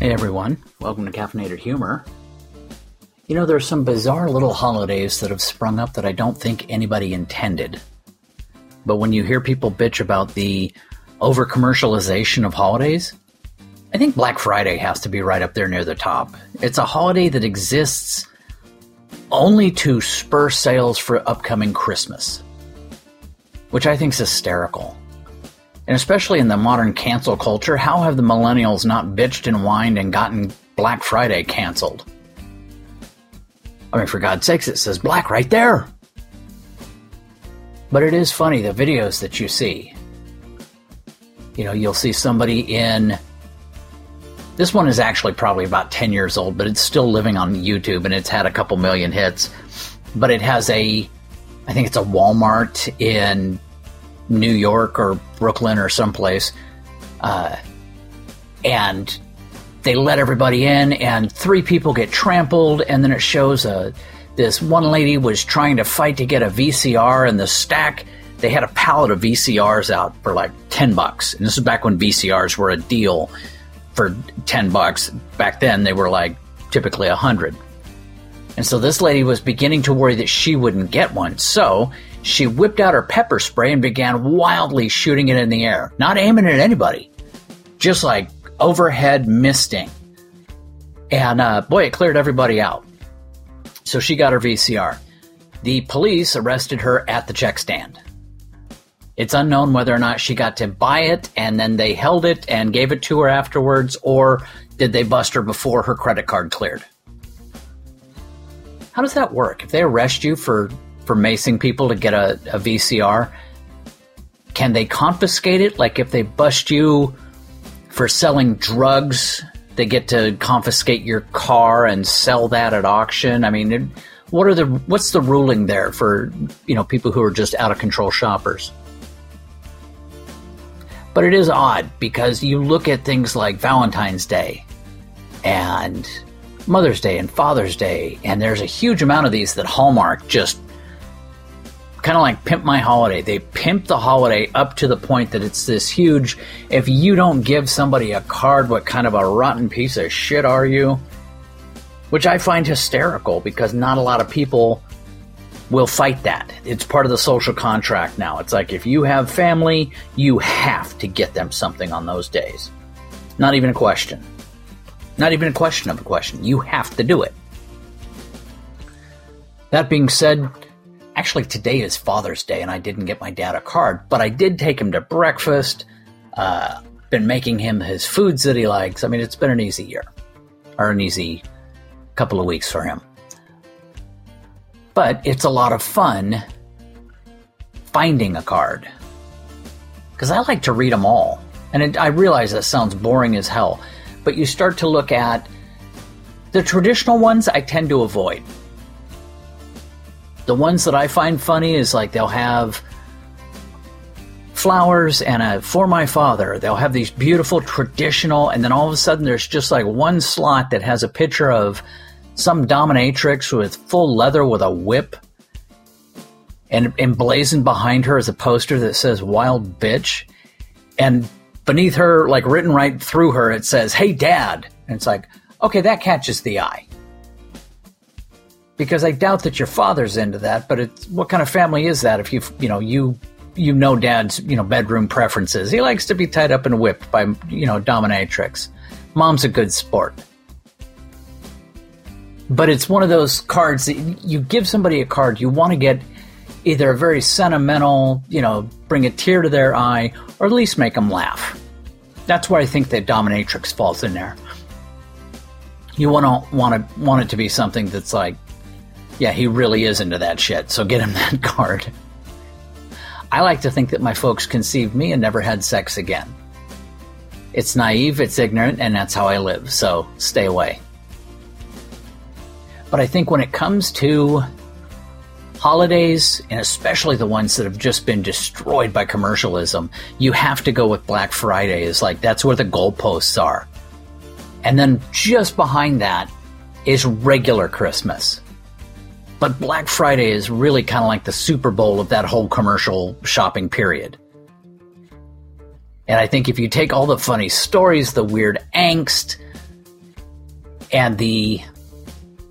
Hey everyone, welcome to Caffeinated Humor. You know, there's some bizarre little holidays that have sprung up that I don't think anybody intended. But when you hear people bitch about the over commercialization of holidays, I think Black Friday has to be right up there near the top. It's a holiday that exists only to spur sales for upcoming Christmas, which I think is hysterical. And especially in the modern cancel culture, how have the millennials not bitched and whined and gotten Black Friday canceled? I mean, for God's sakes, it says black right there. But it is funny, the videos that you see. You know, you'll see somebody in. This one is actually probably about 10 years old, but it's still living on YouTube and it's had a couple million hits. But it has a, I think it's a Walmart in New York or Brooklyn or someplace, uh, and they let everybody in, and three people get trampled, and then it shows a uh, this one lady was trying to fight to get a VCR, and the stack they had a pallet of VCRs out for like ten bucks, and this is back when VCRs were a deal for ten bucks. Back then, they were like typically a hundred. And so this lady was beginning to worry that she wouldn't get one. So she whipped out her pepper spray and began wildly shooting it in the air, not aiming at anybody, just like overhead misting. And uh, boy, it cleared everybody out. So she got her VCR. The police arrested her at the check stand. It's unknown whether or not she got to buy it and then they held it and gave it to her afterwards, or did they bust her before her credit card cleared? How does that work? If they arrest you for for macing people to get a, a VCR, can they confiscate it? Like if they bust you for selling drugs, they get to confiscate your car and sell that at auction. I mean, what are the what's the ruling there for you know people who are just out of control shoppers? But it is odd because you look at things like Valentine's Day and Mother's Day and Father's Day, and there's a huge amount of these that Hallmark just kind of like pimp my holiday. They pimp the holiday up to the point that it's this huge. If you don't give somebody a card, what kind of a rotten piece of shit are you? Which I find hysterical because not a lot of people will fight that. It's part of the social contract now. It's like if you have family, you have to get them something on those days. Not even a question. Not even a question of a question. You have to do it. That being said, Actually, today is Father's Day, and I didn't get my dad a card, but I did take him to breakfast. Uh, been making him his foods that he likes. I mean, it's been an easy year, or an easy couple of weeks for him. But it's a lot of fun finding a card because I like to read them all. And it, I realize that sounds boring as hell, but you start to look at the traditional ones I tend to avoid the ones that I find funny is like they'll have flowers and a for my father. They'll have these beautiful traditional, and then all of a sudden there's just like one slot that has a picture of some dominatrix with full leather with a whip. And emblazoned behind her is a poster that says wild bitch. And beneath her, like written right through her, it says, Hey dad. And it's like, okay, that catches the eye because I doubt that your father's into that. But it's what kind of family is that? If you you know you you know dad's you know bedroom preferences. He likes to be tied up and whipped by you know dominatrix. Mom's a good sport. But it's one of those cards that you give somebody a card, you want to get either a very sentimental, you know, bring a tear to their eye, or at least make them laugh. That's where I think that dominatrix falls in there. You want to want to want it to be something that's like yeah, he really is into that shit, so get him that card. I like to think that my folks conceived me and never had sex again. It's naive, it's ignorant, and that's how I live, so stay away. But I think when it comes to holidays, and especially the ones that have just been destroyed by commercialism, you have to go with Black Friday. Is like that's where the goalposts are. And then just behind that is regular Christmas. But Black Friday is really kind of like the Super Bowl of that whole commercial shopping period. And I think if you take all the funny stories, the weird angst, and the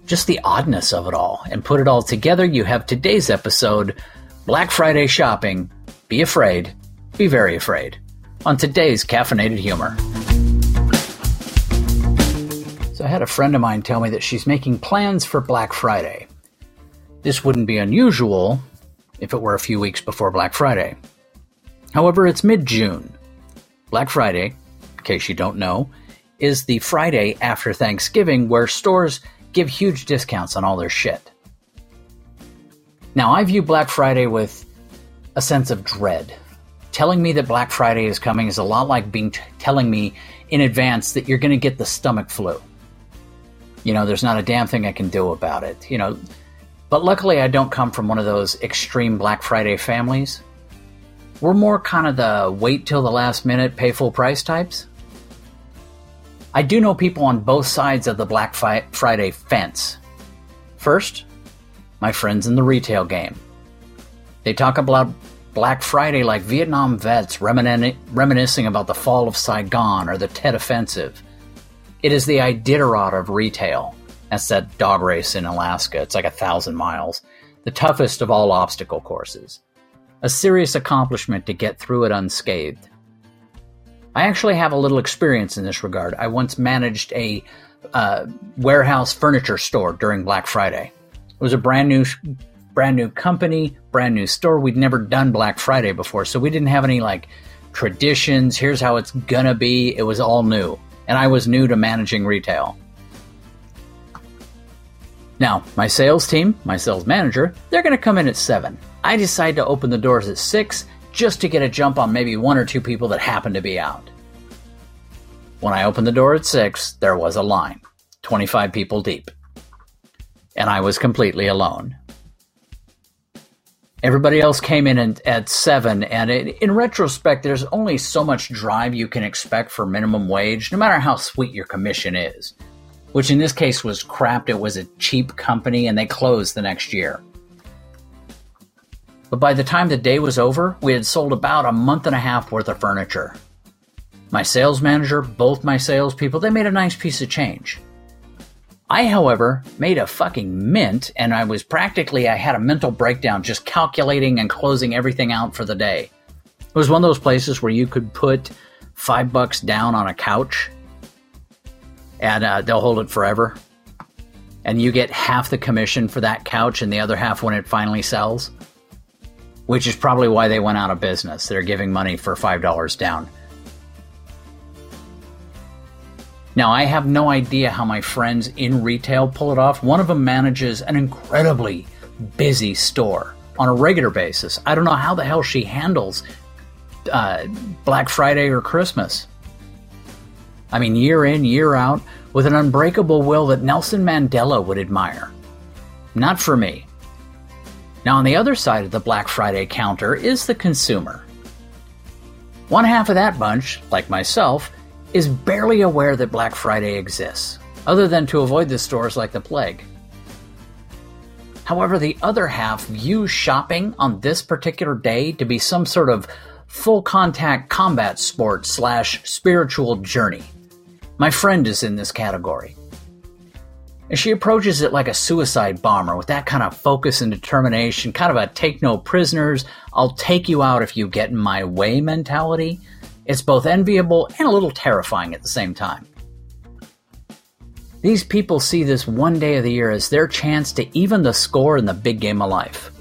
just the oddness of it all. And put it all together, you have today's episode Black Friday shopping. Be afraid, be very afraid. On today's Caffeinated Humor. So I had a friend of mine tell me that she's making plans for Black Friday. This wouldn't be unusual if it were a few weeks before Black Friday. However, it's mid June. Black Friday, in case you don't know, is the Friday after Thanksgiving where stores give huge discounts on all their shit. Now, I view Black Friday with a sense of dread. Telling me that Black Friday is coming is a lot like being t- telling me in advance that you're going to get the stomach flu. You know, there's not a damn thing I can do about it. You know, but luckily I don't come from one of those extreme Black Friday families. We're more kind of the wait till the last minute, pay full price types. I do know people on both sides of the Black Friday fence. First, my friends in the retail game. They talk about Black Friday like Vietnam vets remin- reminiscing about the fall of Saigon or the Tet Offensive. It is the Iditarod of retail. That's that dog race in Alaska. It's like a thousand miles. The toughest of all obstacle courses. A serious accomplishment to get through it unscathed. I actually have a little experience in this regard. I once managed a uh, warehouse furniture store during Black Friday. It was a brand new, brand new company, brand new store. We'd never done Black Friday before, so we didn't have any like traditions. Here's how it's gonna be. It was all new, and I was new to managing retail. Now, my sales team, my sales manager, they're going to come in at 7. I decide to open the doors at 6 just to get a jump on maybe one or two people that happen to be out. When I opened the door at 6, there was a line, 25 people deep. And I was completely alone. Everybody else came in at 7, and in retrospect, there's only so much drive you can expect for minimum wage, no matter how sweet your commission is. Which in this case was crap. It was a cheap company, and they closed the next year. But by the time the day was over, we had sold about a month and a half worth of furniture. My sales manager, both my salespeople, they made a nice piece of change. I, however, made a fucking mint, and I was practically, I had a mental breakdown just calculating and closing everything out for the day. It was one of those places where you could put five bucks down on a couch and uh, they'll hold it forever. And you get half the commission for that couch and the other half when it finally sells which is probably why they went out of business. They're giving money for $5 down. Now, I have no idea how my friends in retail pull it off. One of them manages an incredibly busy store on a regular basis. I don't know how the hell she handles uh, Black Friday or Christmas. I mean, year in, year out, with an unbreakable will that Nelson Mandela would admire. Not for me. Now, on the other side of the Black Friday counter is the consumer. One half of that bunch, like myself, is barely aware that Black Friday exists, other than to avoid the stores like the plague. However, the other half views shopping on this particular day to be some sort of full contact combat sport slash spiritual journey. My friend is in this category. And she approaches it like a suicide bomber with that kind of focus and determination, kind of a take no prisoners, I'll take you out if you get in my way mentality. It's both enviable and a little terrifying at the same time. These people see this one day of the year as their chance to even the score in the big game of life.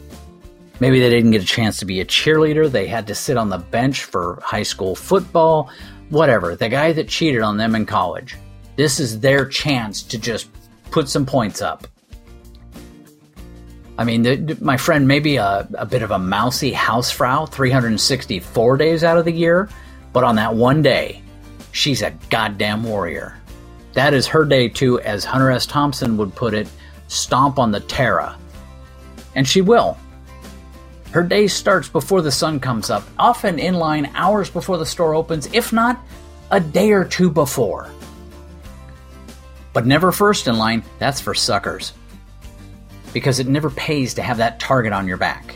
Maybe they didn't get a chance to be a cheerleader, they had to sit on the bench for high school football, whatever, the guy that cheated on them in college. This is their chance to just put some points up. I mean, the, my friend may be a, a bit of a mousy housefrau 364 days out of the year, but on that one day, she's a goddamn warrior. That is her day to, as Hunter S. Thompson would put it, stomp on the Terra. And she will. Her day starts before the sun comes up, often in line hours before the store opens, if not a day or two before. But never first in line, that's for suckers. Because it never pays to have that target on your back.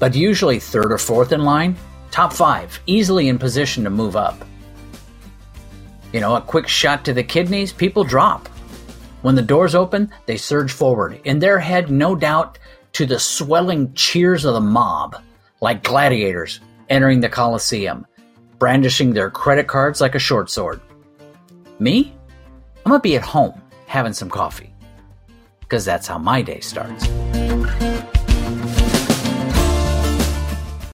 But usually third or fourth in line, top five, easily in position to move up. You know, a quick shot to the kidneys, people drop. When the doors open, they surge forward, in their head, no doubt, to the swelling cheers of the mob, like gladiators entering the Colosseum, brandishing their credit cards like a short sword. Me? I'm gonna be at home having some coffee, because that's how my day starts.